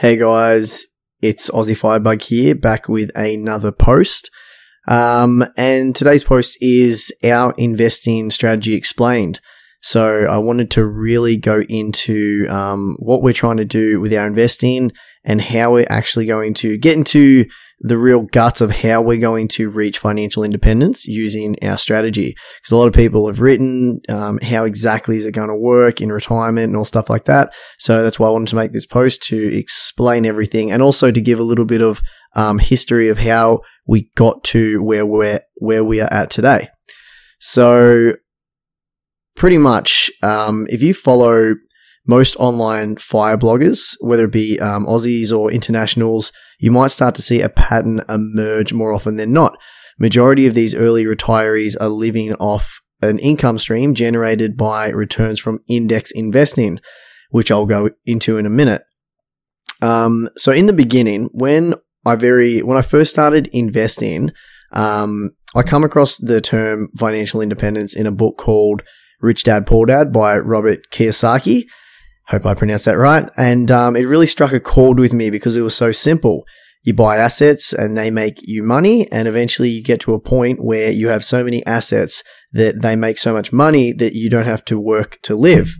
Hey guys, it's Aussie Firebug here, back with another post. Um, and today's post is our investing strategy explained. So I wanted to really go into um, what we're trying to do with our investing and how we're actually going to get into the real guts of how we're going to reach financial independence using our strategy. Because a lot of people have written um, how exactly is it going to work in retirement and all stuff like that. So that's why I wanted to make this post to explain everything and also to give a little bit of um, history of how we got to where we're where we are at today. So pretty much, um, if you follow most online fire bloggers, whether it be um, Aussies or internationals, you might start to see a pattern emerge more often than not. Majority of these early retirees are living off an income stream generated by returns from index investing, which I'll go into in a minute. Um, so in the beginning, when I very when I first started investing, um, I come across the term financial independence in a book called Rich Dad Poor Dad by Robert Kiyosaki. Hope I pronounced that right. And um, it really struck a chord with me because it was so simple. You buy assets and they make you money, and eventually you get to a point where you have so many assets that they make so much money that you don't have to work to live.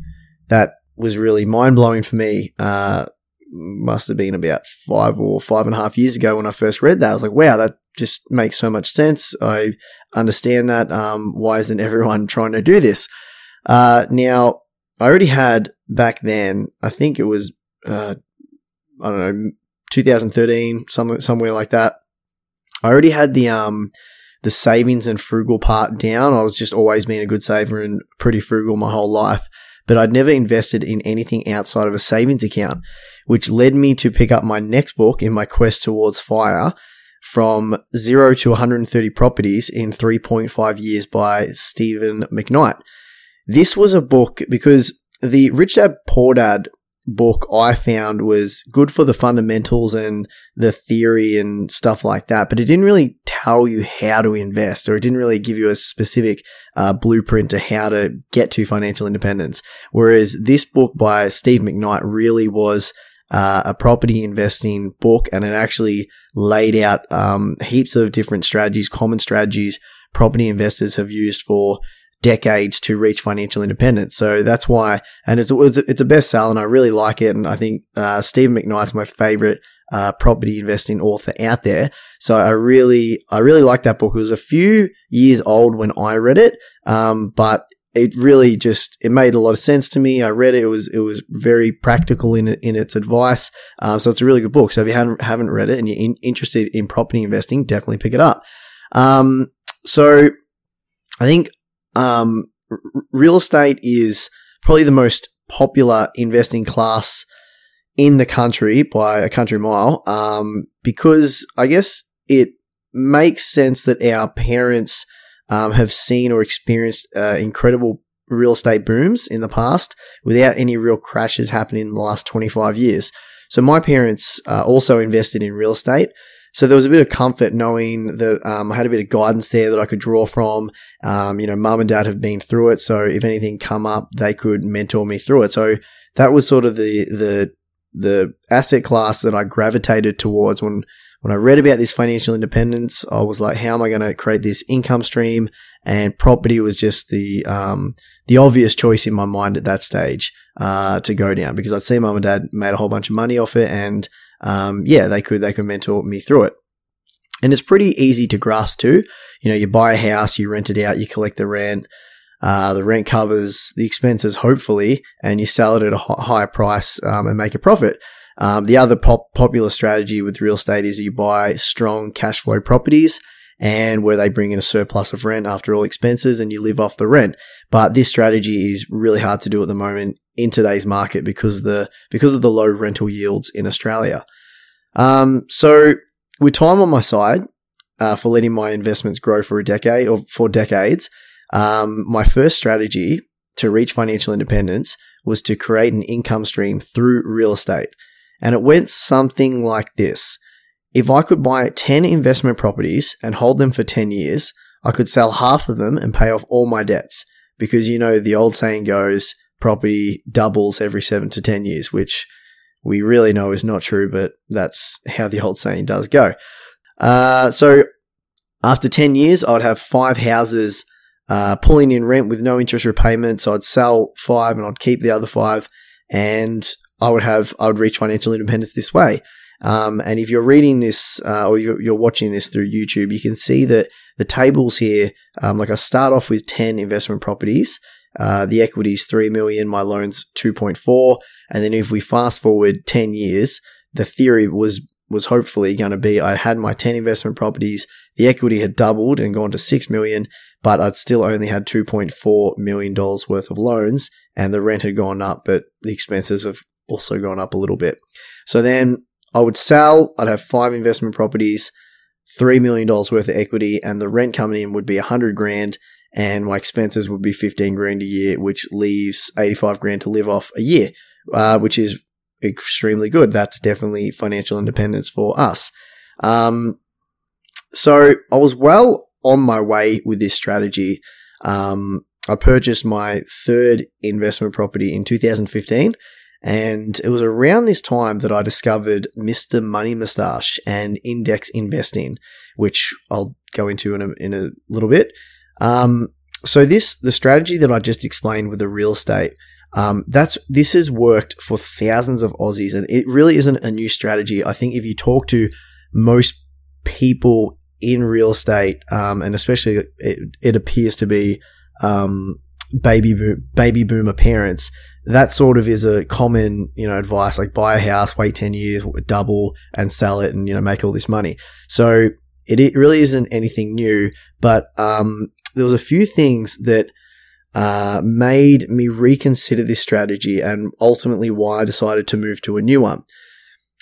That was really mind blowing for me. Uh, must have been about five or five and a half years ago when I first read that. I was like, wow, that just makes so much sense. I understand that. Um, why isn't everyone trying to do this? Uh, now, I already had back then, I think it was, uh, I don't know, 2013, somewhere, somewhere like that. I already had the, um, the savings and frugal part down. I was just always being a good saver and pretty frugal my whole life, but I'd never invested in anything outside of a savings account, which led me to pick up my next book in my quest towards fire from zero to 130 properties in 3.5 years by Stephen McKnight. This was a book because the Rich Dad Poor Dad book I found was good for the fundamentals and the theory and stuff like that, but it didn't really tell you how to invest or it didn't really give you a specific uh, blueprint to how to get to financial independence. Whereas this book by Steve McKnight really was uh, a property investing book and it actually laid out um, heaps of different strategies, common strategies property investors have used for decades to reach financial independence. So that's why, and it's, it's a bestseller and I really like it. And I think, uh, Stephen McKnight's my favorite, uh, property investing author out there. So I really, I really like that book. It was a few years old when I read it. Um, but it really just it made a lot of sense to me. I read it; it was it was very practical in in its advice. Um, so it's a really good book. So if you haven't haven't read it and you're in, interested in property investing, definitely pick it up. Um, so I think um, r- real estate is probably the most popular investing class in the country by a country mile um, because I guess it makes sense that our parents um, have seen or experienced uh, incredible real estate booms in the past without any real crashes happening in the last 25 years. So my parents uh, also invested in real estate. So there was a bit of comfort knowing that um, I had a bit of guidance there that I could draw from. Um, you know, mum and dad have been through it, so if anything come up, they could mentor me through it. So that was sort of the the the asset class that I gravitated towards when when I read about this financial independence. I was like, how am I going to create this income stream? And property was just the um, the obvious choice in my mind at that stage uh, to go down because I'd seen mum and dad made a whole bunch of money off it and um, yeah, they could they could mentor me through it. And it's pretty easy to grasp too. You know, you buy a house, you rent it out, you collect the rent. Uh, the rent covers the expenses, hopefully, and you sell it at a higher price um, and make a profit. Um, the other pop- popular strategy with real estate is you buy strong cash flow properties and where they bring in a surplus of rent after all expenses and you live off the rent. But this strategy is really hard to do at the moment in today's market because the because of the low rental yields in Australia. Um, so with time on my side uh, for letting my investments grow for a decade or for decades, um, my first strategy to reach financial independence was to create an income stream through real estate. And it went something like this. If I could buy 10 investment properties and hold them for 10 years, I could sell half of them and pay off all my debts. Because you know, the old saying goes, property doubles every seven to 10 years, which we really know is not true, but that's how the old saying does go. Uh, so after 10 years, I'd have five houses uh, pulling in rent with no interest repayments. So I'd sell five and I'd keep the other five, and I would have I would reach financial independence this way. Um, and if you're reading this uh, or you're, you're, watching this through YouTube, you can see that the tables here. Um, like I start off with 10 investment properties. Uh, the equity is 3 million, my loan's 2.4. And then if we fast forward 10 years, the theory was was hopefully going to be I had my 10 investment properties, the equity had doubled and gone to 6 million, but I'd still only had 2.4 million dollars worth of loans and the rent had gone up, but the expenses have also gone up a little bit. So then I would sell, I'd have five investment properties, $3 million worth of equity and the rent coming in would be 100 grand and my expenses would be 15 grand a year, which leaves 85 grand to live off a year, uh, which is extremely good. That's definitely financial independence for us. Um, so I was well on my way with this strategy. Um, I purchased my third investment property in 2015. And it was around this time that I discovered Mr. Money Mustache and index investing, which I'll go into in a, in a little bit. Um, so this, the strategy that I just explained with the real estate, um, that's, this has worked for thousands of Aussies and it really isn't a new strategy. I think if you talk to most people in real estate, um, and especially it, it appears to be, um, baby, boom, baby boomer parents, that sort of is a common, you know, advice like buy a house, wait 10 years, double and sell it and, you know, make all this money. So it, it really isn't anything new, but, um, there was a few things that uh, made me reconsider this strategy and ultimately why I decided to move to a new one.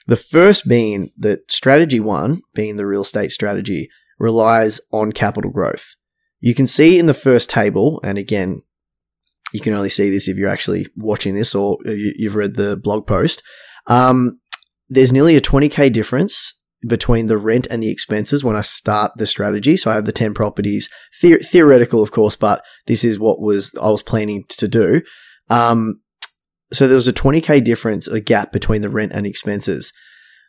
The first being that strategy one, being the real estate strategy, relies on capital growth. You can see in the first table, and again, you can only see this if you're actually watching this or you've read the blog post. Um, there's nearly a 20k difference between the rent and the expenses when I start the strategy. So I have the 10 properties, the- theoretical, of course, but this is what was I was planning to do. Um, so there was a 20k difference, a gap between the rent and expenses.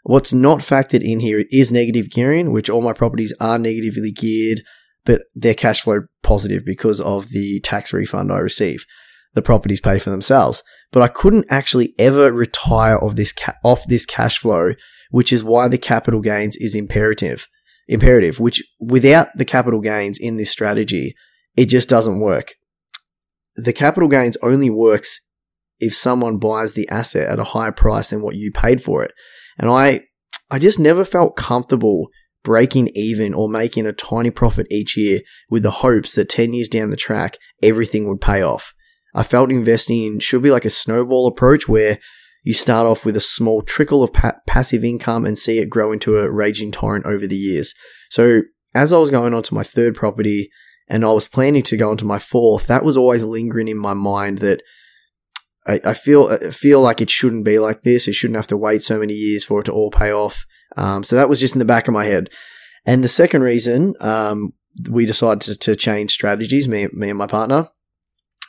What's not factored in here is negative gearing, which all my properties are negatively geared, but they're cash flow positive because of the tax refund I receive. The properties pay for themselves, but I couldn't actually ever retire of this ca- off this cash flow which is why the capital gains is imperative. Imperative, which without the capital gains in this strategy, it just doesn't work. The capital gains only works if someone buys the asset at a higher price than what you paid for it. And I, I just never felt comfortable breaking even or making a tiny profit each year with the hopes that 10 years down the track, everything would pay off. I felt investing should be like a snowball approach where you start off with a small trickle of pa- passive income and see it grow into a raging torrent over the years. So as I was going on to my third property and I was planning to go on to my fourth, that was always lingering in my mind that I, I feel I feel like it shouldn't be like this. It shouldn't have to wait so many years for it to all pay off. Um, so that was just in the back of my head. And the second reason um, we decided to, to change strategies, me, me and my partner,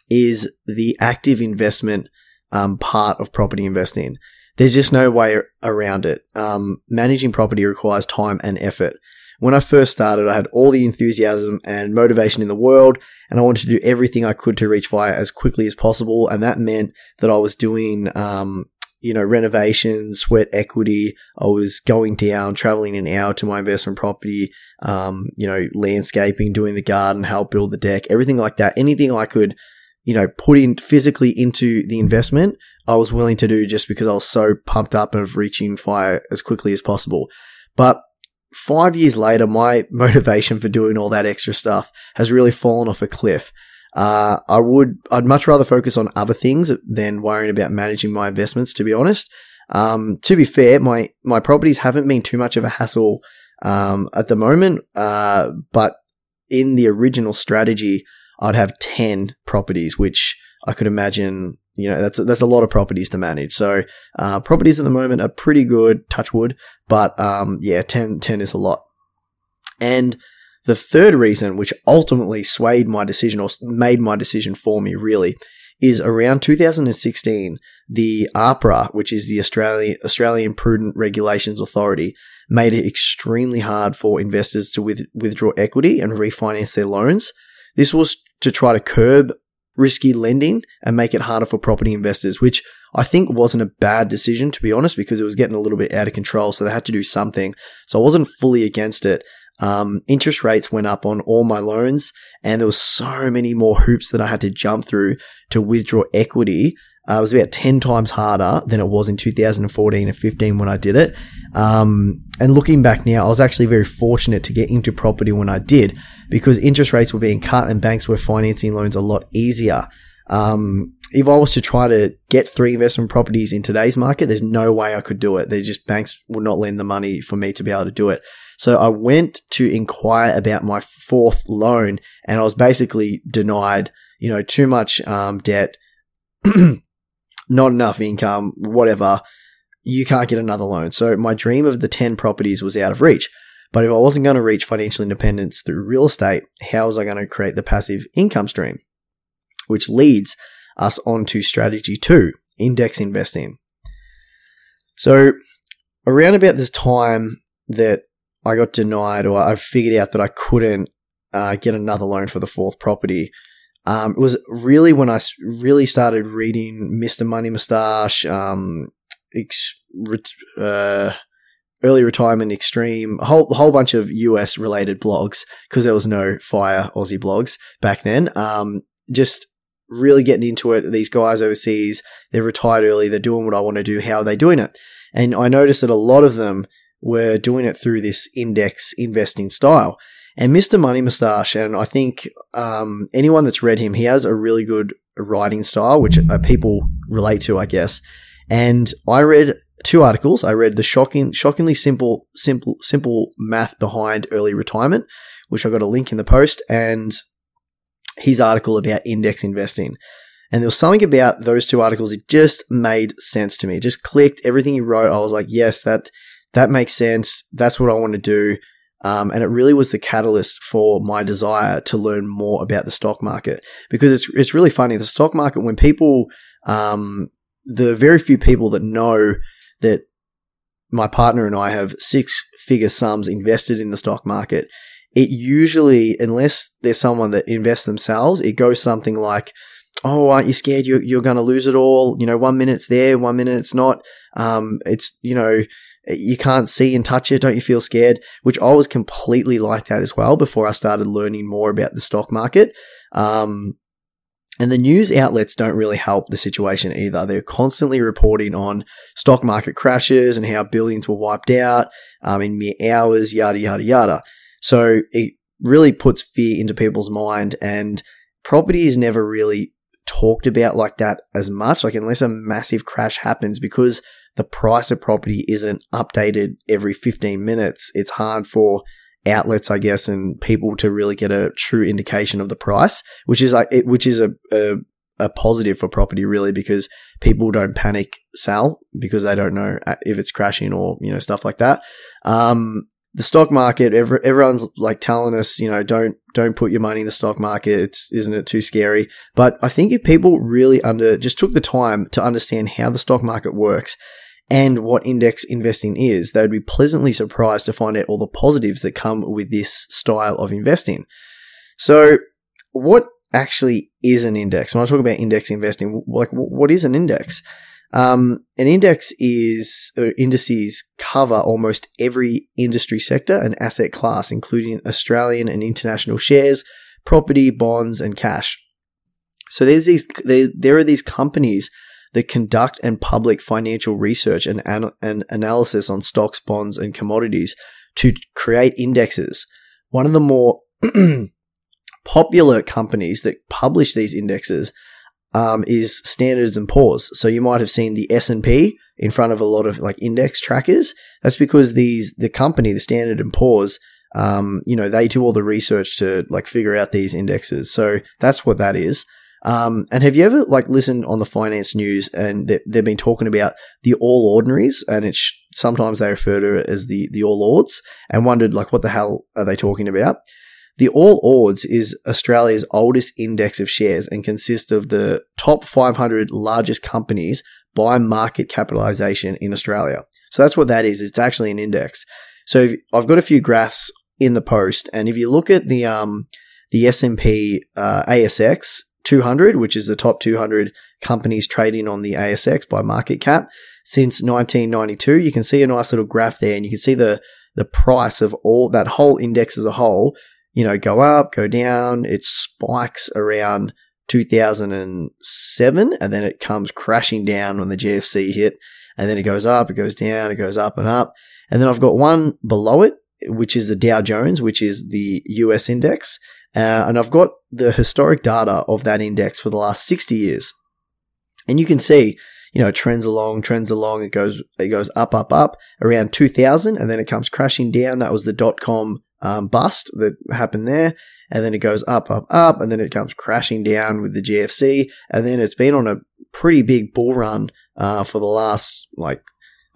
is the active investment um, part of property investing. There's just no way around it. Um, managing property requires time and effort. When I first started, I had all the enthusiasm and motivation in the world, and I wanted to do everything I could to reach fire as quickly as possible. And that meant that I was doing, um, you know, renovations, sweat equity. I was going down, traveling an hour to my investment property, um, you know, landscaping, doing the garden, help build the deck, everything like that. Anything I could you know, put in physically into the investment, I was willing to do just because I was so pumped up of reaching fire as quickly as possible. But five years later, my motivation for doing all that extra stuff has really fallen off a cliff. Uh, I would, I'd much rather focus on other things than worrying about managing my investments, to be honest. Um, to be fair, my, my properties haven't been too much of a hassle, um, at the moment. Uh, but in the original strategy, I'd have 10 properties, which I could imagine, you know, that's, that's a lot of properties to manage. So, uh, properties at the moment are pretty good, touch wood, but, um, yeah, 10, 10 is a lot. And the third reason, which ultimately swayed my decision or made my decision for me really, is around 2016, the APRA, which is the Australian Australian Prudent Regulations Authority, made it extremely hard for investors to with, withdraw equity and refinance their loans. This was to try to curb risky lending and make it harder for property investors, which I think wasn't a bad decision to be honest, because it was getting a little bit out of control. So they had to do something. So I wasn't fully against it. Um, interest rates went up on all my loans, and there was so many more hoops that I had to jump through to withdraw equity. Uh, it was about 10 times harder than it was in 2014 and 15 when I did it. Um, and looking back now, I was actually very fortunate to get into property when I did because interest rates were being cut and banks were financing loans a lot easier. Um, if I was to try to get three investment properties in today's market, there's no way I could do it. They just banks would not lend the money for me to be able to do it. So I went to inquire about my fourth loan and I was basically denied, you know, too much um, debt, not enough income, whatever. You can't get another loan. So my dream of the 10 properties was out of reach. But if I wasn't going to reach financial independence through real estate, how was I going to create the passive income stream? Which leads us on to strategy two, index investing. So around about this time that I got denied or I figured out that I couldn't uh, get another loan for the fourth property. Um, it was really when I really started reading Mr. Money Mustache, um, ex- uh, early retirement extreme, a whole, whole bunch of US related blogs because there was no fire Aussie blogs back then. Um, just really getting into it. These guys overseas, they're retired early. They're doing what I want to do. How are they doing it? And I noticed that a lot of them were doing it through this index investing style. And Mr. Money Mustache, and I think um, anyone that's read him, he has a really good writing style, which uh, people relate to, I guess. And I read two articles. I read the shocking, shockingly simple, simple, simple math behind early retirement, which I got a link in the post, and his article about index investing. And there was something about those two articles. It just made sense to me. It just clicked. Everything he wrote, I was like, yes, that that makes sense. That's what I want to do. Um, and it really was the catalyst for my desire to learn more about the stock market because it's, it's really funny. The stock market, when people, um, the very few people that know that my partner and I have six figure sums invested in the stock market, it usually, unless there's someone that invests themselves, it goes something like, Oh, aren't you scared you're, you're going to lose it all? You know, one minute it's there, one minute it's not. Um, it's, you know, you can't see and touch it. Don't you feel scared? Which I was completely like that as well before I started learning more about the stock market. Um, and the news outlets don't really help the situation either. They're constantly reporting on stock market crashes and how billions were wiped out um, in mere hours, yada, yada, yada. So it really puts fear into people's mind and property is never really talked about like that as much. Like unless a massive crash happens because the price of property isn't updated every 15 minutes, it's hard for outlets, I guess, and people to really get a true indication of the price, which is like, which is a, a, a positive for property really because people don't panic sell because they don't know if it's crashing or, you know, stuff like that. Um, the stock market, every, everyone's like telling us, you know, don't don't put your money in the stock market. It's isn't it too scary? But I think if people really under just took the time to understand how the stock market works and what index investing is, they would be pleasantly surprised to find out all the positives that come with this style of investing. So, what actually is an index? When I talk about index investing, like what is an index? Um, an index is uh, indices cover almost every industry sector and asset class, including Australian and international shares, property, bonds, and cash. So there's these there, there are these companies that conduct and public financial research and, an- and analysis on stocks, bonds, and commodities to create indexes. One of the more popular companies that publish these indexes um, is Standards and Poor's. So you might have seen the S and P in front of a lot of like index trackers. That's because these the company, the Standard and Poor's, um, you know, they do all the research to like figure out these indexes. So that's what that is. Um, and have you ever like listened on the finance news and they, they've been talking about the all ordinaries and it's sometimes they refer to it as the, the all ords and wondered like what the hell are they talking about? The All Ords is Australia's oldest index of shares and consists of the top 500 largest companies by market capitalization in Australia. So that's what that is. It's actually an index. So I've got a few graphs in the post, and if you look at the um, the S and P uh, ASX 200, which is the top 200 companies trading on the ASX by market cap since 1992, you can see a nice little graph there, and you can see the the price of all that whole index as a whole. You know, go up, go down. It spikes around 2007, and then it comes crashing down when the GFC hit, and then it goes up, it goes down, it goes up and up, and then I've got one below it, which is the Dow Jones, which is the US index. Uh, and I've got the historic data of that index for the last 60 years. And you can see, you know, trends along, trends along. It goes, it goes up, up, up around 2000 and then it comes crashing down. That was the dot com um, bust that happened there. And then it goes up, up, up, and then it comes crashing down with the GFC. And then it's been on a pretty big bull run uh, for the last, like,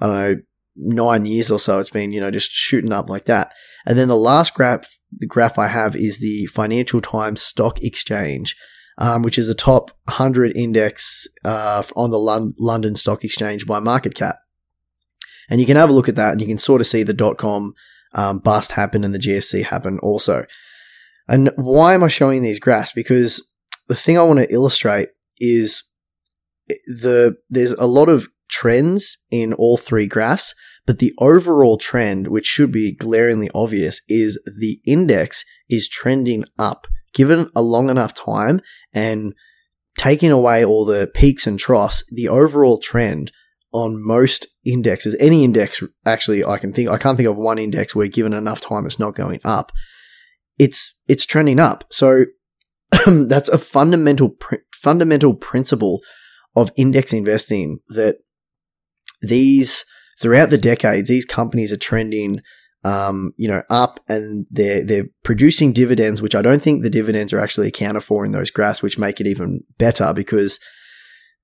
I don't know, nine years or so. It's been, you know, just shooting up like that. And then the last graph, the graph I have is the Financial Times Stock Exchange, um, which is the top 100 index uh, on the Lon- London Stock Exchange by market cap. And you can have a look at that and you can sort of see the dot com um, bust happen and the GFC happen also. And why am I showing these graphs? Because the thing I want to illustrate is the there's a lot of trends in all three graphs, but the overall trend, which should be glaringly obvious, is the index is trending up. Given a long enough time and taking away all the peaks and troughs, the overall trend on most indexes, any index actually I can think I can't think of one index where given enough time it's not going up. It's it's trending up. So that's a fundamental pr- fundamental principle of index investing that these throughout the decades, these companies are trending, um, you know, up and they're, they're producing dividends, which I don't think the dividends are actually accounted for in those graphs, which make it even better because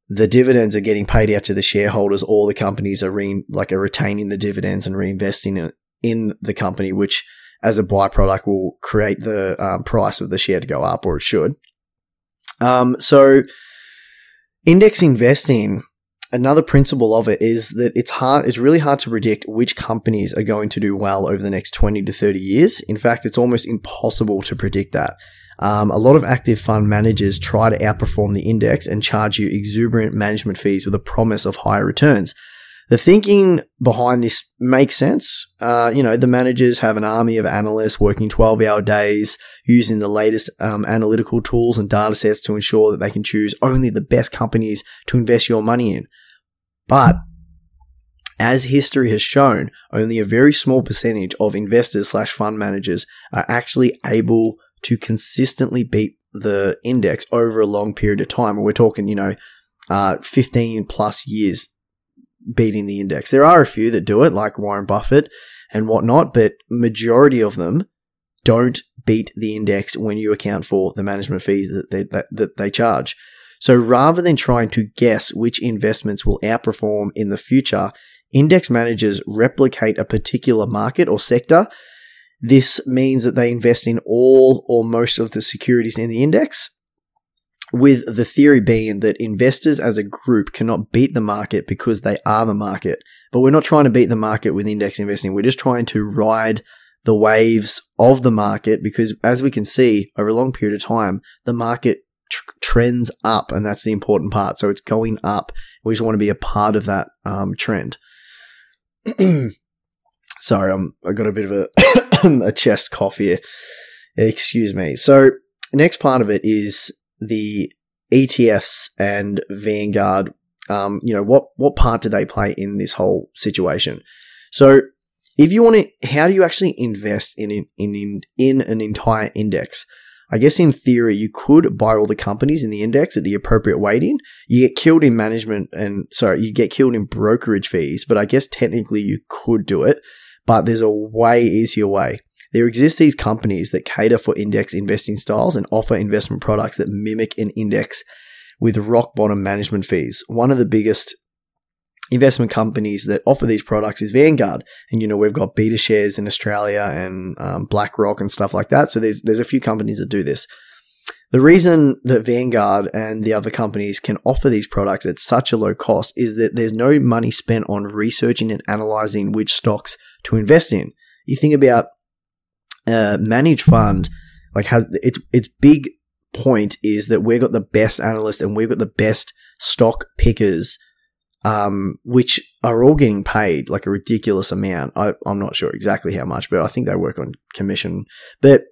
the dividends are getting paid out to the shareholders. All the companies are re- like are retaining the dividends and reinvesting it in the company, which as a byproduct will create the um, price of the share to go up, or it should. Um, so index investing another principle of it is that it's hard, it's really hard to predict which companies are going to do well over the next 20 to 30 years. In fact, it's almost impossible to predict that. Um, a lot of active fund managers try to outperform the index and charge you exuberant management fees with a promise of higher returns. The thinking behind this makes sense. Uh, you know, the managers have an army of analysts working 12 hour days using the latest um, analytical tools and data sets to ensure that they can choose only the best companies to invest your money in. But as history has shown, only a very small percentage of investors slash fund managers are actually able to consistently beat the index over a long period of time. And we're talking, you know, uh, 15 plus years beating the index. There are a few that do it, like Warren Buffett and whatnot, but majority of them don't beat the index when you account for the management fees that they, that, that they charge. So rather than trying to guess which investments will outperform in the future, index managers replicate a particular market or sector. This means that they invest in all or most of the securities in the index, with the theory being that investors as a group cannot beat the market because they are the market. But we're not trying to beat the market with index investing. We're just trying to ride the waves of the market because as we can see over a long period of time, the market tr- trends up, and that's the important part. So it's going up. We just want to be a part of that um, trend. Sorry, I'm I got a bit of a a chest cough here. Excuse me. So next part of it is the ETFs and Vanguard. Um, you know what what part do they play in this whole situation? So if you want to, how do you actually invest in in in, in an entire index? I guess in theory, you could buy all the companies in the index at the appropriate weighting. You get killed in management and sorry, you get killed in brokerage fees, but I guess technically you could do it, but there's a way easier way. There exist these companies that cater for index investing styles and offer investment products that mimic an index with rock bottom management fees. One of the biggest investment companies that offer these products is Vanguard. And, you know, we've got BetaShares in Australia and um, BlackRock and stuff like that. So there's, there's a few companies that do this. The reason that Vanguard and the other companies can offer these products at such a low cost is that there's no money spent on researching and analyzing which stocks to invest in. You think about a managed fund, like has its its big point is that we've got the best analysts and we've got the best stock pickers, um, which are all getting paid like a ridiculous amount. I, I'm not sure exactly how much, but I think they work on commission. But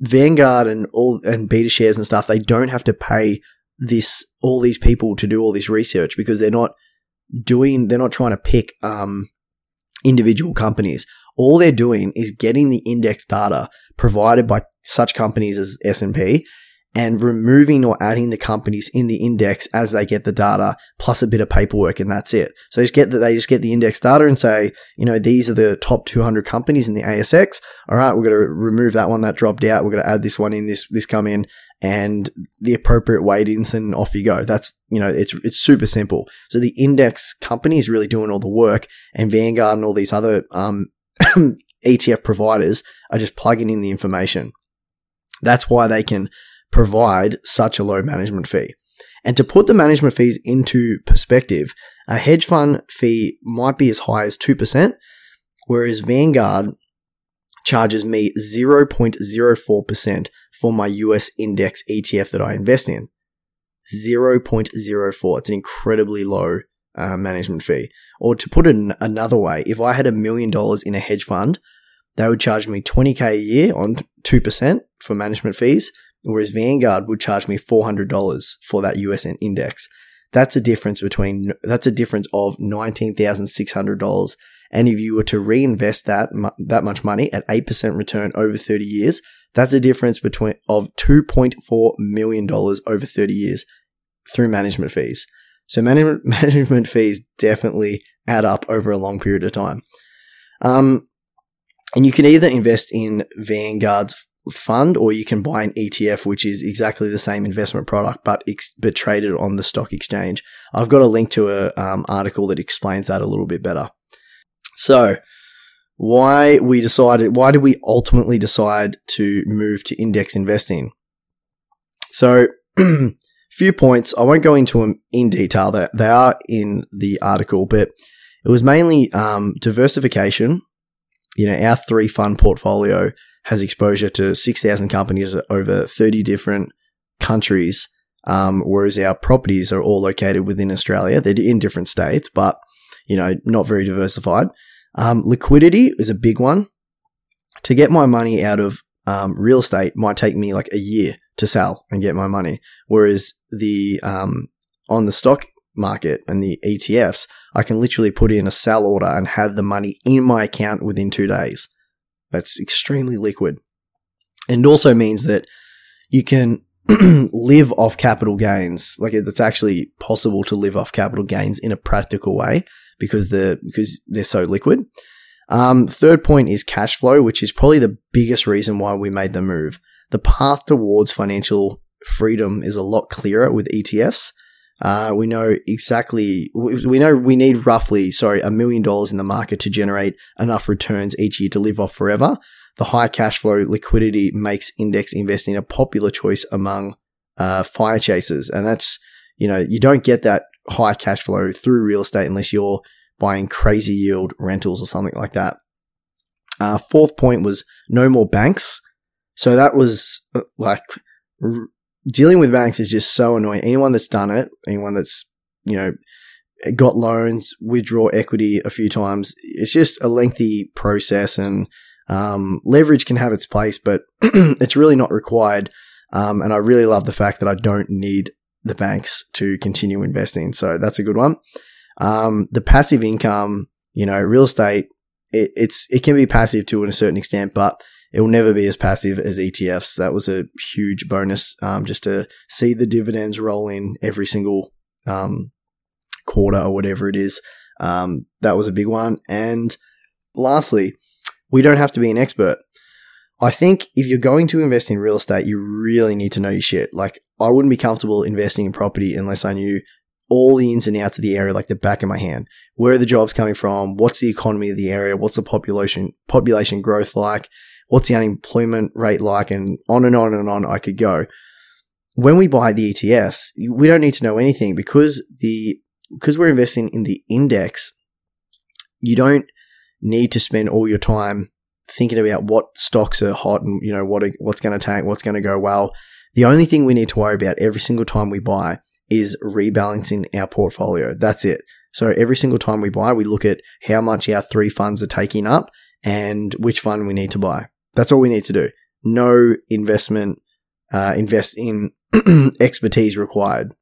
Vanguard and all and BetaShares and stuff, they don't have to pay this all these people to do all this research because they're not doing they're not trying to pick um, individual companies. All they're doing is getting the index data provided by such companies as S&P and removing or adding the companies in the index as they get the data plus a bit of paperwork and that's it. So just get that they just get the index data and say, you know, these are the top 200 companies in the ASX. All right, we're going to remove that one that dropped out. We're going to add this one in, this this come in and the appropriate weightings and off you go. That's, you know, it's it's super simple. So the index company is really doing all the work and Vanguard and all these other um ETF providers are just plugging in the information. That's why they can provide such a low management fee. And to put the management fees into perspective, a hedge fund fee might be as high as 2%, whereas Vanguard charges me 0.04% for my US index ETF that I invest in. 0.04. It's an incredibly low uh, management fee. Or to put it another way, if I had a million dollars in a hedge fund, they would charge me 20k a year on 2% for management fees whereas Vanguard would charge me $400 for that USN index. That's a difference between, that's a difference of $19,600. And if you were to reinvest that, that much money at 8% return over 30 years, that's a difference between, of $2.4 million over 30 years through management fees. So management, management fees definitely add up over a long period of time. Um, and you can either invest in Vanguard's fund, or you can buy an ETF, which is exactly the same investment product, but ex- but traded on the stock exchange. I've got a link to an um, article that explains that a little bit better. So, why we decided? Why did we ultimately decide to move to index investing? So, few points. I won't go into them in detail. That they are in the article, but it was mainly um, diversification. You know, our three fund portfolio has exposure to 6,000 companies over 30 different countries, um, whereas our properties are all located within Australia. They're in different states, but, you know, not very diversified. Um, liquidity is a big one. To get my money out of um, real estate might take me like a year to sell and get my money, whereas the um, on the stock market and the ETFs, I can literally put in a sell order and have the money in my account within two days that's extremely liquid. And also means that you can live off capital gains. Like it's actually possible to live off capital gains in a practical way because the because they're so liquid. Um, third point is cash flow, which is probably the biggest reason why we made the move. The path towards financial freedom is a lot clearer with ETFs. Uh, we know exactly, we know we need roughly, sorry, a million dollars in the market to generate enough returns each year to live off forever. The high cash flow liquidity makes index investing a popular choice among uh, fire chasers. And that's, you know, you don't get that high cash flow through real estate unless you're buying crazy yield rentals or something like that. Uh, fourth point was no more banks. So that was uh, like dealing with banks is just so annoying. Anyone that's done it, anyone that's, you know, got loans, withdraw equity a few times, it's just a lengthy process and um, leverage can have its place, but it's really not required. Um, and I really love the fact that I don't need the banks to continue investing. So that's a good one. Um, the passive income, you know, real estate, it, it's, it can be passive to a certain extent, but it will never be as passive as ETFs. That was a huge bonus um, just to see the dividends roll in every single um, quarter or whatever it is. Um, that was a big one. And lastly, we don't have to be an expert. I think if you're going to invest in real estate, you really need to know your shit. Like, I wouldn't be comfortable investing in property unless I knew all the ins and outs of the area like the back of my hand. Where are the jobs coming from? What's the economy of the area? What's the population population growth like? What's the unemployment rate like? And on and on and on I could go. When we buy the ETFs, we don't need to know anything because the because we're investing in the index. You don't need to spend all your time thinking about what stocks are hot and you know what are, what's going to tank, what's going to go well. The only thing we need to worry about every single time we buy is rebalancing our portfolio. That's it. So every single time we buy, we look at how much our three funds are taking up and which fund we need to buy. That's all we need to do. No investment, uh, invest in expertise required,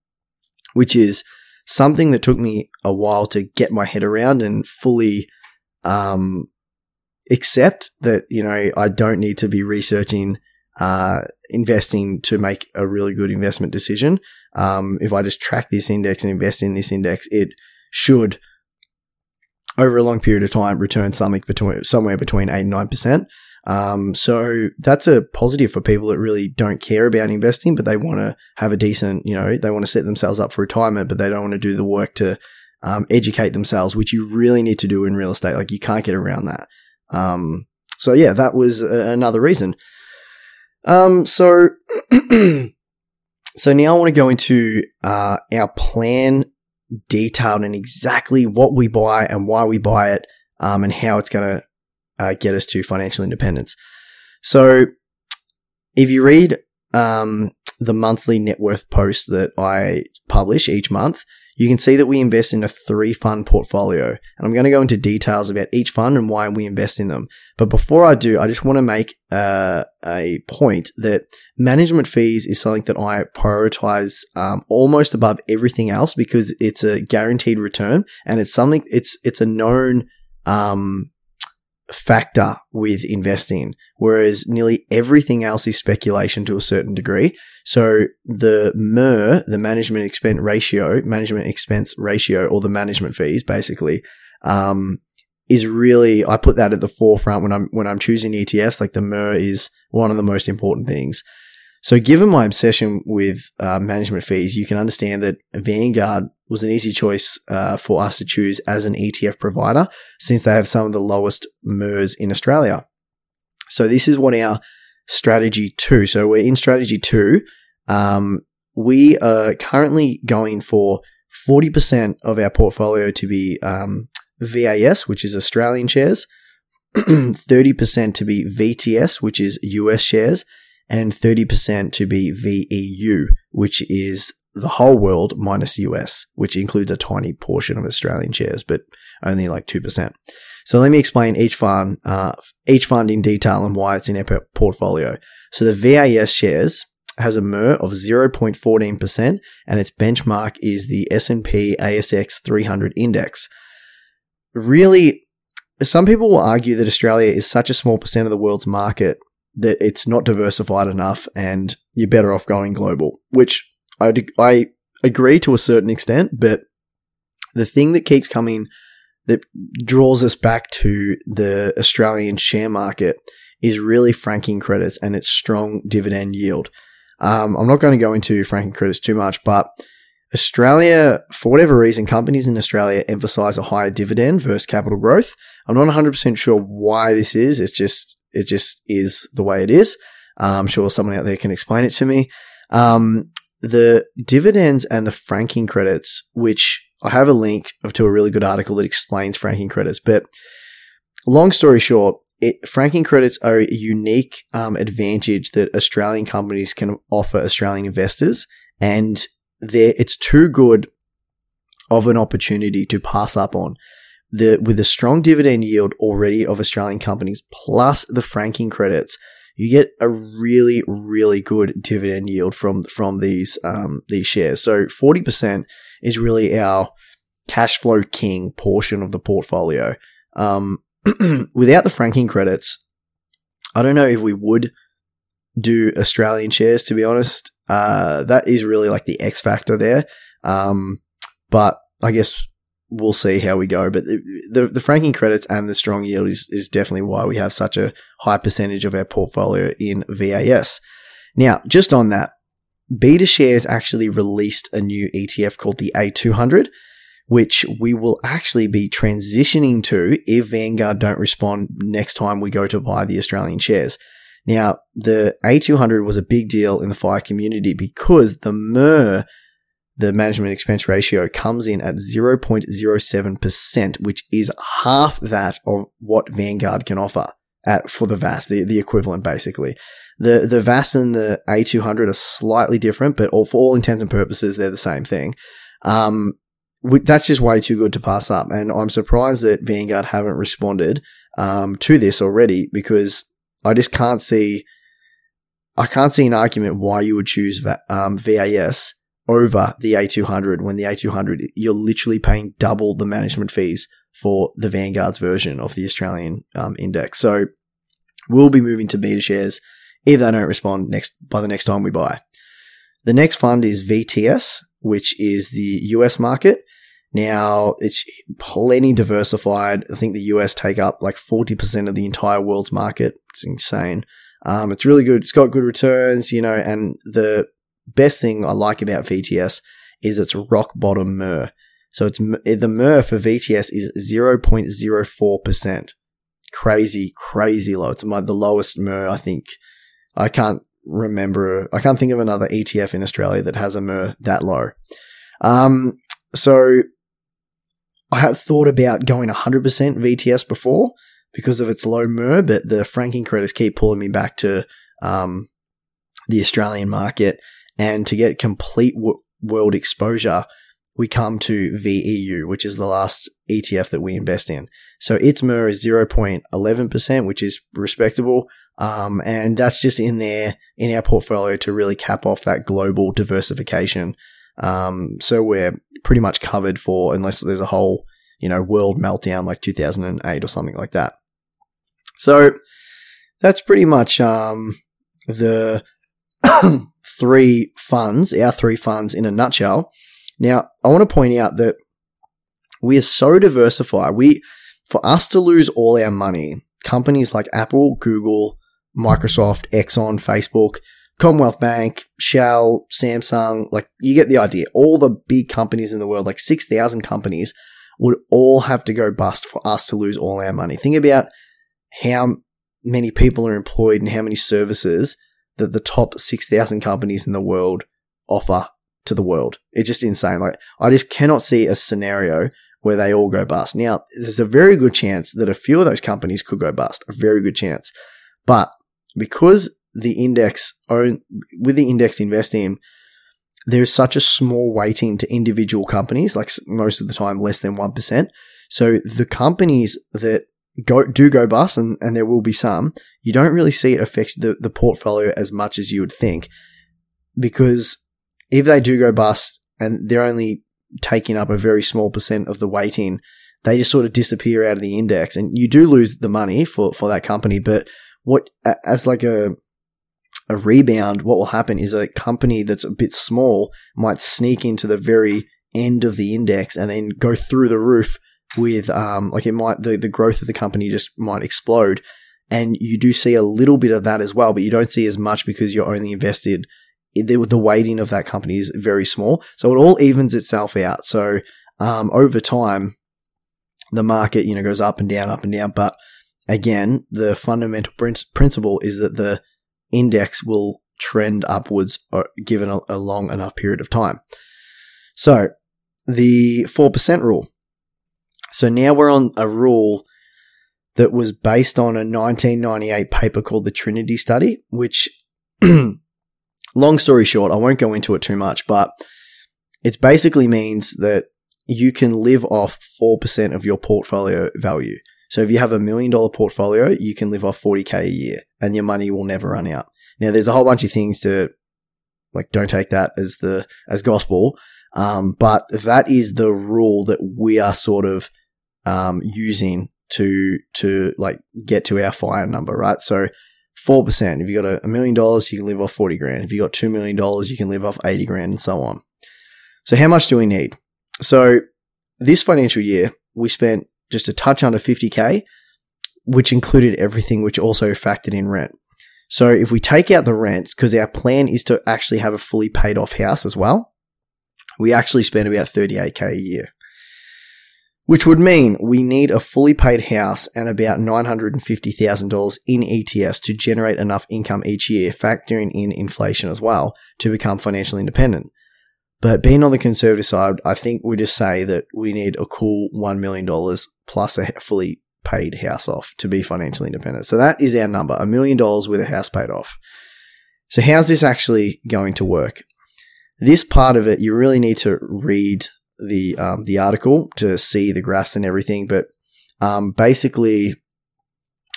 which is something that took me a while to get my head around and fully, um, accept that, you know, I don't need to be researching, uh, investing to make a really good investment decision. Um, if I just track this index and invest in this index, it should over a long period of time return something between somewhere between eight and nine percent. Um, so that's a positive for people that really don't care about investing, but they want to have a decent, you know, they want to set themselves up for retirement, but they don't want to do the work to um, educate themselves, which you really need to do in real estate. Like you can't get around that. Um, so yeah, that was a- another reason. Um, so, so now I want to go into uh, our plan detailed in exactly what we buy and why we buy it, um, and how it's going to uh, get us to financial independence. So, if you read um, the monthly net worth post that I publish each month, you can see that we invest in a three fund portfolio. And I'm going to go into details about each fund and why we invest in them. But before I do, I just want to make uh, a point that management fees is something that I prioritize um, almost above everything else because it's a guaranteed return and it's something, it's, it's a known, um, factor with investing, whereas nearly everything else is speculation to a certain degree. So the MER, the management expense ratio, management expense ratio, or the management fees, basically, um, is really I put that at the forefront when I'm when I'm choosing ETFs. Like the MER is one of the most important things. So, given my obsession with uh, management fees, you can understand that Vanguard was an easy choice uh, for us to choose as an ETF provider since they have some of the lowest MERs in Australia. So, this is what our strategy two. So, we're in strategy two. Um, we are currently going for 40% of our portfolio to be um, VAS, which is Australian shares, 30% to be VTS, which is US shares, and 30% to be VEU, which is the whole world minus US, which includes a tiny portion of Australian shares, but only like 2%. So let me explain each fund, uh, each fund in detail and why it's in our portfolio. So the VAS shares has a MER of 0.14% and its benchmark is the S&P ASX 300 index. Really, some people will argue that Australia is such a small percent of the world's market that it's not diversified enough and you're better off going global, which I, I agree to a certain extent, but the thing that keeps coming that draws us back to the Australian share market is really franking credits and its strong dividend yield. Um, I'm not going to go into franking credits too much, but Australia, for whatever reason, companies in Australia emphasize a higher dividend versus capital growth. I'm not 100% sure why this is. It's just, it just is the way it is. Uh, I'm sure someone out there can explain it to me. Um, the dividends and the franking credits, which I have a link to a really good article that explains franking credits, but long story short, it, franking credits are a unique um, advantage that Australian companies can offer Australian investors, and it's too good of an opportunity to pass up on. The with a strong dividend yield already of Australian companies plus the franking credits, you get a really really good dividend yield from from these um, these shares. So forty percent is really our cash flow king portion of the portfolio. Um, without the franking credits, I don't know if we would do Australian shares. To be honest, uh, that is really like the X factor there. Um, but I guess we'll see how we go. But the, the, the, franking credits and the strong yield is, is definitely why we have such a high percentage of our portfolio in VAS. Now, just on that, BetaShares actually released a new ETF called the A200, which we will actually be transitioning to if Vanguard don't respond next time we go to buy the Australian shares. Now, the A200 was a big deal in the fire community because the MER, the management expense ratio, comes in at 0.07%, which is half that of what Vanguard can offer at for the VAS, the, the equivalent basically. The the VAS and the A200 are slightly different, but all, for all intents and purposes, they're the same thing. Um, that's just way too good to pass up. And I'm surprised that Vanguard haven't responded um, to this already because I just can't see. I can't see an argument why you would choose um, VAS over the A200 when the A200 you're literally paying double the management fees for the Vanguard's version of the Australian um, index. So we'll be moving to BetaShares if they don't respond next by the next time we buy. The next fund is VTS, which is the US market. Now it's plenty diversified. I think the US take up like 40% of the entire world's market. It's insane. Um, it's really good. It's got good returns, you know, and the best thing I like about VTS is its rock bottom MER. So it's the MER for VTS is 0.04%. Crazy, crazy low. It's my, the lowest MER I think I can't remember. I can't think of another ETF in Australia that has a MER that low. Um, so I had thought about going 100% VTS before because of its low MER, but the franking credits keep pulling me back to um, the Australian market. And to get complete w- world exposure, we come to VEU, which is the last ETF that we invest in. So its MER is 0.11%, which is respectable. Um, and that's just in there in our portfolio to really cap off that global diversification. Um, so we're pretty much covered for unless there's a whole, you know, world meltdown like 2008 or something like that. So that's pretty much, um, the three funds, our three funds in a nutshell. Now, I want to point out that we are so diversified. We, for us to lose all our money, companies like Apple, Google, Microsoft, Exxon, Facebook, Commonwealth Bank, Shell, Samsung, like you get the idea. All the big companies in the world, like 6,000 companies, would all have to go bust for us to lose all our money. Think about how many people are employed and how many services that the top 6,000 companies in the world offer to the world. It's just insane. Like, I just cannot see a scenario where they all go bust. Now, there's a very good chance that a few of those companies could go bust. A very good chance. But because the index own with the index investing, there's such a small weighting to individual companies, like most of the time less than 1%. So the companies that go do go bust, and, and there will be some, you don't really see it affect the, the portfolio as much as you would think. Because if they do go bust and they're only taking up a very small percent of the weighting, they just sort of disappear out of the index and you do lose the money for, for that company. But what, as like a, a rebound, what will happen is a company that's a bit small might sneak into the very end of the index and then go through the roof with, um, like it might, the, the growth of the company just might explode. And you do see a little bit of that as well, but you don't see as much because you're only invested. The, the weighting of that company is very small. So it all evens itself out. So, um, over time, the market, you know, goes up and down, up and down, but again, the fundamental principle is that the index will trend upwards uh, given a, a long enough period of time. So, the 4% rule. So now we're on a rule that was based on a 1998 paper called the Trinity Study, which, long story short, I won't go into it too much, but it basically means that you can live off 4% of your portfolio value. So if you have a million dollar portfolio, you can live off 40k a year and your money will never run out. Now there's a whole bunch of things to like don't take that as the as gospel. Um, but that is the rule that we are sort of um, using to to like get to our fire number, right? So four percent. If you got a million dollars, you can live off forty grand. If you got two million dollars, you can live off eighty grand, and so on. So how much do we need? So this financial year, we spent just a touch under 50k, which included everything, which also factored in rent. So if we take out the rent, because our plan is to actually have a fully paid off house as well, we actually spend about 38k a year. Which would mean we need a fully paid house and about $950,000 in ETFs to generate enough income each year, factoring in inflation as well, to become financially independent. But being on the conservative side, I think we just say that we need a cool $1 million plus a fully paid house off to be financially independent. So that is our number, a million dollars with a house paid off. So how's this actually going to work? This part of it, you really need to read the um, the article to see the graphs and everything. But um, basically,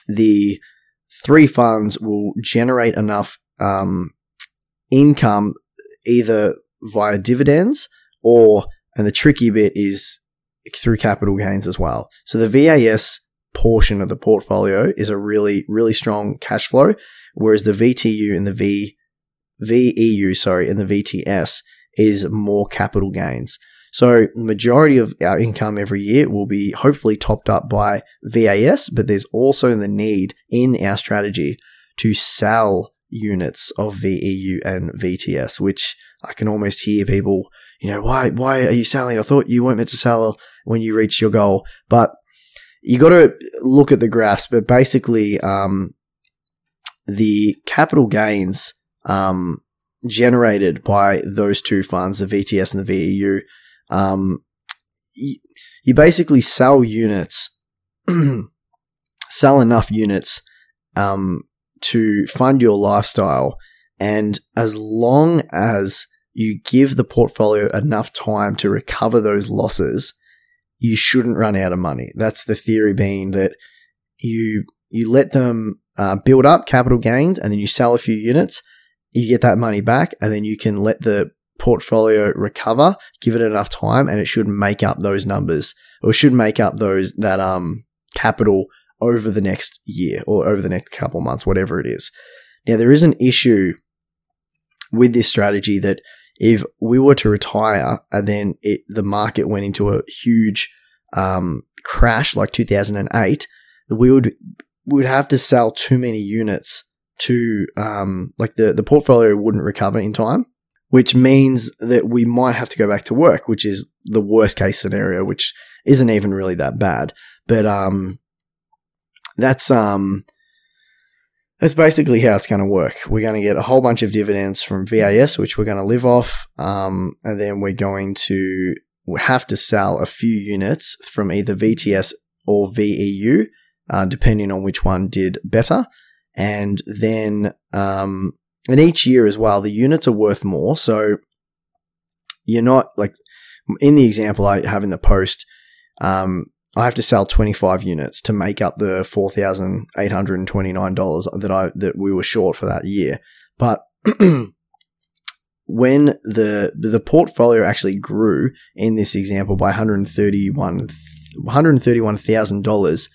the three funds will generate enough um, income either via dividends or, and the tricky bit is through capital gains as well. So the VAS portion of the portfolio is a really, really strong cash flow, whereas the VTU and the V, VEU, sorry, and the VTS is more capital gains. So majority of our income every year will be hopefully topped up by VAS, but there's also the need in our strategy to sell units of VEU and VTS, which I can almost hear people, you know, why why are you selling? I thought you weren't meant to sell when you reach your goal. But you got to look at the graphs. But basically, um, the capital gains um, generated by those two funds, the VTS and the VEU, um, you, you basically sell units, sell enough units um, to fund your lifestyle. And as long as you give the portfolio enough time to recover those losses, you shouldn't run out of money. That's the theory being that you you let them uh, build up capital gains and then you sell a few units, you get that money back, and then you can let the portfolio recover, give it enough time, and it should make up those numbers or should make up those that um capital over the next year or over the next couple months, whatever it is. Now there is an issue with this strategy that if we were to retire and then it, the market went into a huge um, crash like 2008, we would we would have to sell too many units to um, like the the portfolio wouldn't recover in time which means that we might have to go back to work, which is the worst case scenario, which isn't even really that bad. But um, that's um, that's basically how it's going to work. We're going to get a whole bunch of dividends from VAS, which we're going to live off, um, and then we're going to have to sell a few units from either VTS or VEU, uh, depending on which one did better. And then um, and each year as well, the units are worth more. So you're not like in the example I have in the post, um, I have to sell 25 units to make up the $4,829 that I, that we were short for that year. But when the, the portfolio actually grew in this example by 131, $131,000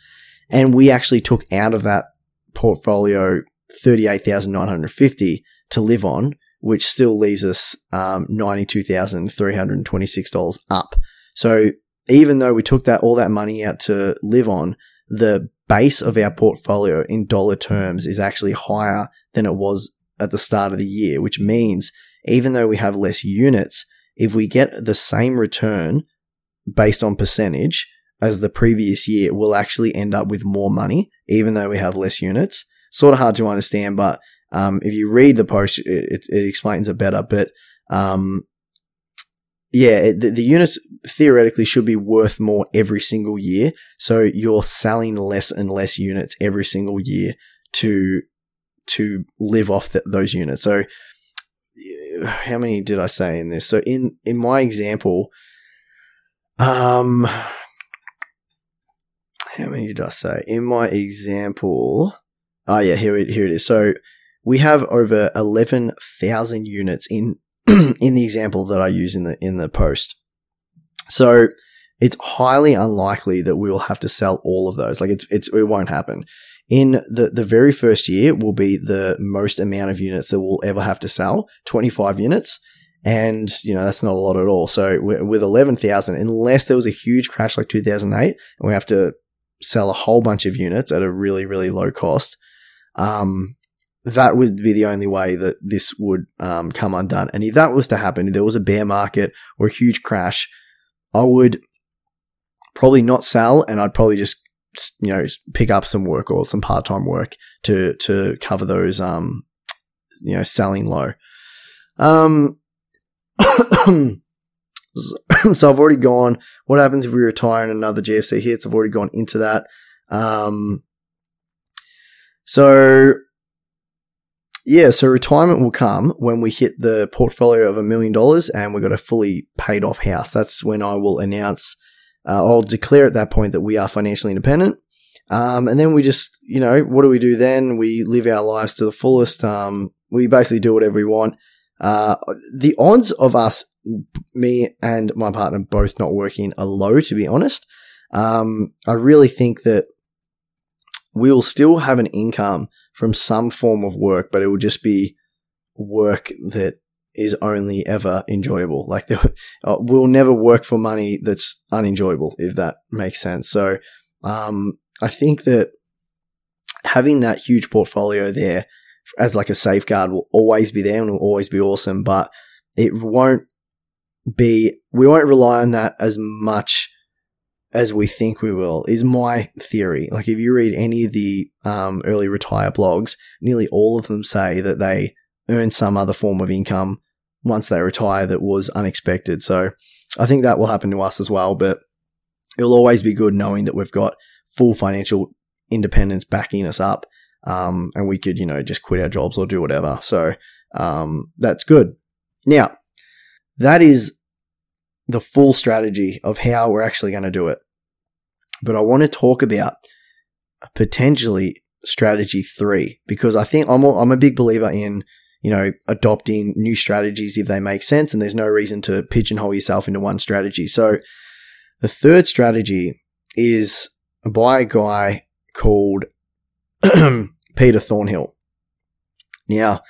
and we actually took out of that portfolio 38,950 to live on, which still leaves us um, $92,326 up. So even though we took that all that money out to live on, the base of our portfolio in dollar terms is actually higher than it was at the start of the year, which means even though we have less units, if we get the same return based on percentage as the previous year, we'll actually end up with more money, even though we have less units sort of hard to understand, but um, if you read the post, it, it, it explains it better. But um, yeah, the, the, units theoretically should be worth more every single year. So you're selling less and less units every single year to to live off the, those units. So how many did I say in this? So in in my example, um, how many did I say in my example? Oh yeah, here it here it is. So we have over eleven thousand units in in the example that I use in the in the post. So it's highly unlikely that we will have to sell all of those. Like it's it's it won't happen. In the the very first year will be the most amount of units that we'll ever have to sell, twenty five units. And, you know, that's not a lot at all. So with 11,000, unless there was a huge crash like 2008 and we have to sell a whole bunch of units at a really, really low cost, um, that would be the only way that this would um, come undone. And if that was to happen, if there was a bear market or a huge crash, I would probably not sell, and I'd probably just you know pick up some work or some part time work to to cover those um you know selling low. Um, so I've already gone. What happens if we retire and another GFC hits? I've already gone into that. Um, so yeah, so retirement will come when we hit the portfolio of a million dollars and we've got a fully paid off house. That's when I will announce, uh, I'll declare at that point that we are financially independent. Um, and then we just, you know, what do we do then? We live our lives to the fullest. Um, we basically do whatever we want. Uh, the odds of us, me and my partner, both not working are low, to be honest. Um, I really think that we'll still have an income from some form of work, but it will just be work that is only ever enjoyable. Like uh, we'll never work for money that's unenjoyable, if that makes sense. So, um, I think that having that huge portfolio there as like a safeguard will always be there and will always be awesome, but it won't be, we won't rely on that as much as we think we will is my theory. Like if you read any of the um, early retire blogs, nearly all of them say that they earn some other form of income once they retire that was unexpected. So I think that will happen to us as well. But it'll always be good knowing that we've got full financial independence backing us up, um, and we could you know just quit our jobs or do whatever. So um, that's good. Now that is the full strategy of how we're actually going to do it. But I want to talk about potentially strategy three because I think I'm a, I'm a big believer in you know adopting new strategies if they make sense, and there's no reason to pigeonhole yourself into one strategy. So the third strategy is by a guy called Peter Thornhill. Now,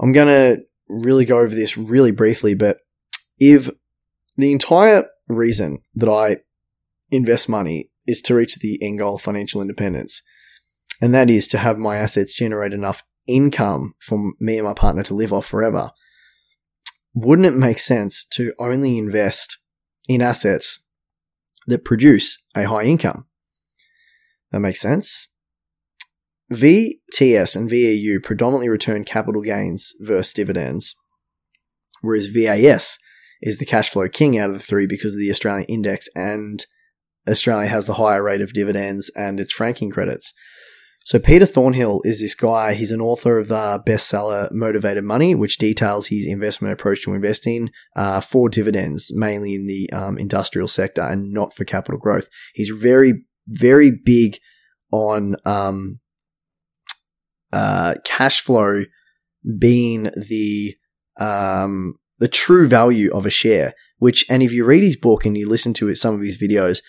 I'm going to really go over this really briefly, but if the entire reason that I invest money is to reach the end goal of financial independence. And that is to have my assets generate enough income for me and my partner to live off forever. Wouldn't it make sense to only invest in assets that produce a high income? That makes sense. VTS and VAU predominantly return capital gains versus dividends, whereas VAS is the cash flow king out of the three because of the Australian index and Australia has the higher rate of dividends and its franking credits. So Peter Thornhill is this guy. He's an author of the bestseller Motivated Money, which details his investment approach to investing uh, for dividends, mainly in the um, industrial sector and not for capital growth. He's very, very big on um, uh, cash flow being the um, the true value of a share. Which, and if you read his book and you listen to it, some of his videos,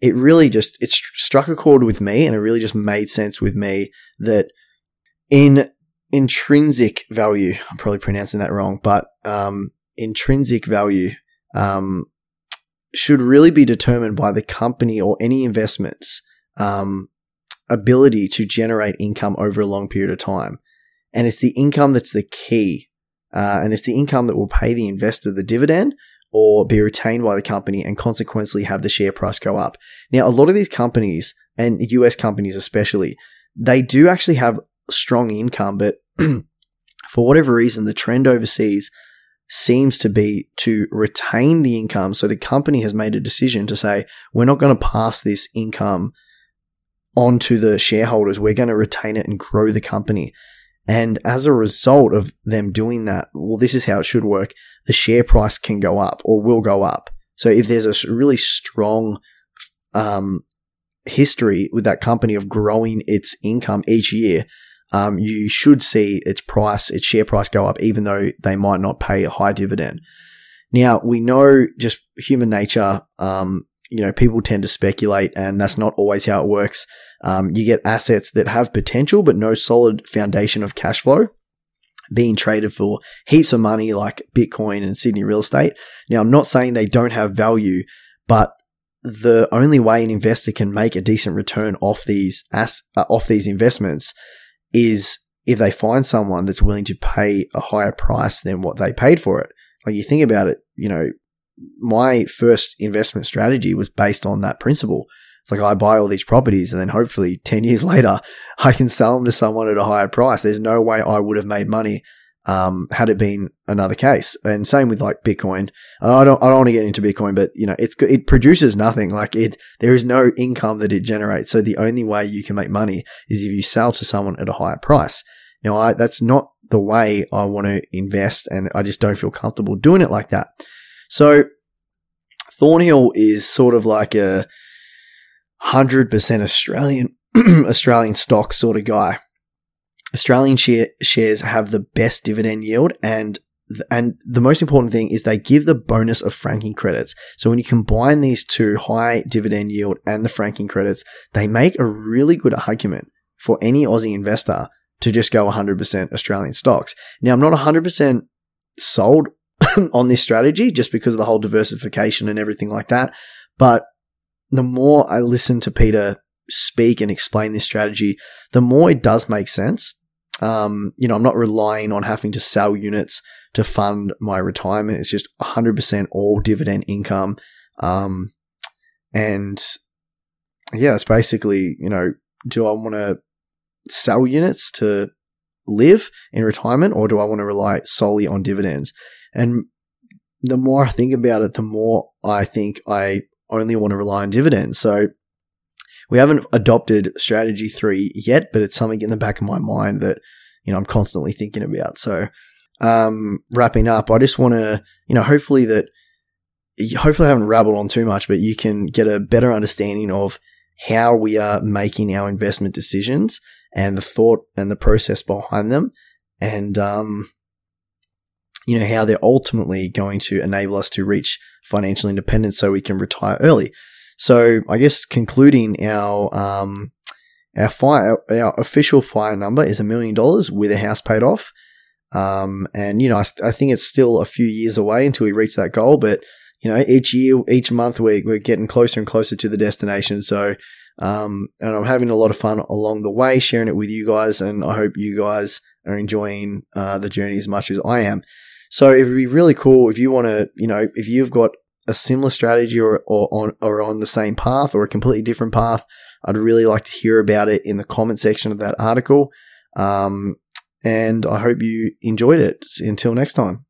it really just it struck a chord with me, and it really just made sense with me that in intrinsic value, I'm probably pronouncing that wrong, but um, intrinsic value um, should really be determined by the company or any investments um, ability to generate income over a long period of time. And it's the income that's the key. Uh, and it's the income that will pay the investor the dividend or be retained by the company and consequently have the share price go up. Now, a lot of these companies and US companies especially, they do actually have strong income, but for whatever reason, the trend overseas seems to be to retain the income. So the company has made a decision to say, we're not going to pass this income onto the shareholders. We're going to retain it and grow the company. And as a result of them doing that, well, this is how it should work. The share price can go up or will go up. So if there's a really strong um, history with that company of growing its income each year, um, you should see its price, its share price go up, even though they might not pay a high dividend. Now we know just human nature. Um, you know, people tend to speculate, and that's not always how it works. Um, you get assets that have potential but no solid foundation of cash flow being traded for heaps of money like Bitcoin and Sydney real estate. Now, I'm not saying they don't have value, but the only way an investor can make a decent return off these ass, uh, off these investments is if they find someone that's willing to pay a higher price than what they paid for it. Like you think about it, you know, my first investment strategy was based on that principle. It's like I buy all these properties and then hopefully 10 years later, I can sell them to someone at a higher price. There's no way I would have made money um, had it been another case. And same with like Bitcoin. I don't, I don't want to get into Bitcoin, but you know, it's it produces nothing. Like it, there is no income that it generates. So the only way you can make money is if you sell to someone at a higher price. Now, I, that's not the way I want to invest, and I just don't feel comfortable doing it like that. So Thornhill is sort of like a hundred percent Australian Australian stock sort of guy. Australian share, shares have the best dividend yield and and the most important thing is they give the bonus of franking credits. So when you combine these two high dividend yield and the franking credits, they make a really good argument for any Aussie investor to just go 100% Australian stocks. Now, I'm not 100% sold on this strategy just because of the whole diversification and everything like that. But the more I listen to Peter speak and explain this strategy, the more it does make sense. Um, you know, I'm not relying on having to sell units to fund my retirement. It's just 100% all dividend income. Um, and yeah, it's basically, you know, do I want to sell units to live in retirement or do I want to rely solely on dividends? And the more I think about it, the more I think I only want to rely on dividends. So we haven't adopted strategy three yet, but it's something in the back of my mind that, you know, I'm constantly thinking about. So, um, wrapping up, I just want to, you know, hopefully that, hopefully I haven't rabbled on too much, but you can get a better understanding of how we are making our investment decisions and the thought and the process behind them. And, um, you know, how they're ultimately going to enable us to reach financial independence so we can retire early. So I guess concluding our um, our fire our official fire number is a million dollars with a house paid off. Um, and you know, I, I, think it's still a few years away until we reach that goal, but you know, each year, each month, we, we're getting closer and closer to the destination. So, um, and I'm having a lot of fun along the way, sharing it with you guys, and I hope you guys are enjoying uh, the journey as much as I am. So it would be really cool if you want to, you know, if you've got a similar strategy or, or on or on the same path or a completely different path, I'd really like to hear about it in the comment section of that article. Um, and I hope you enjoyed it. Until next time.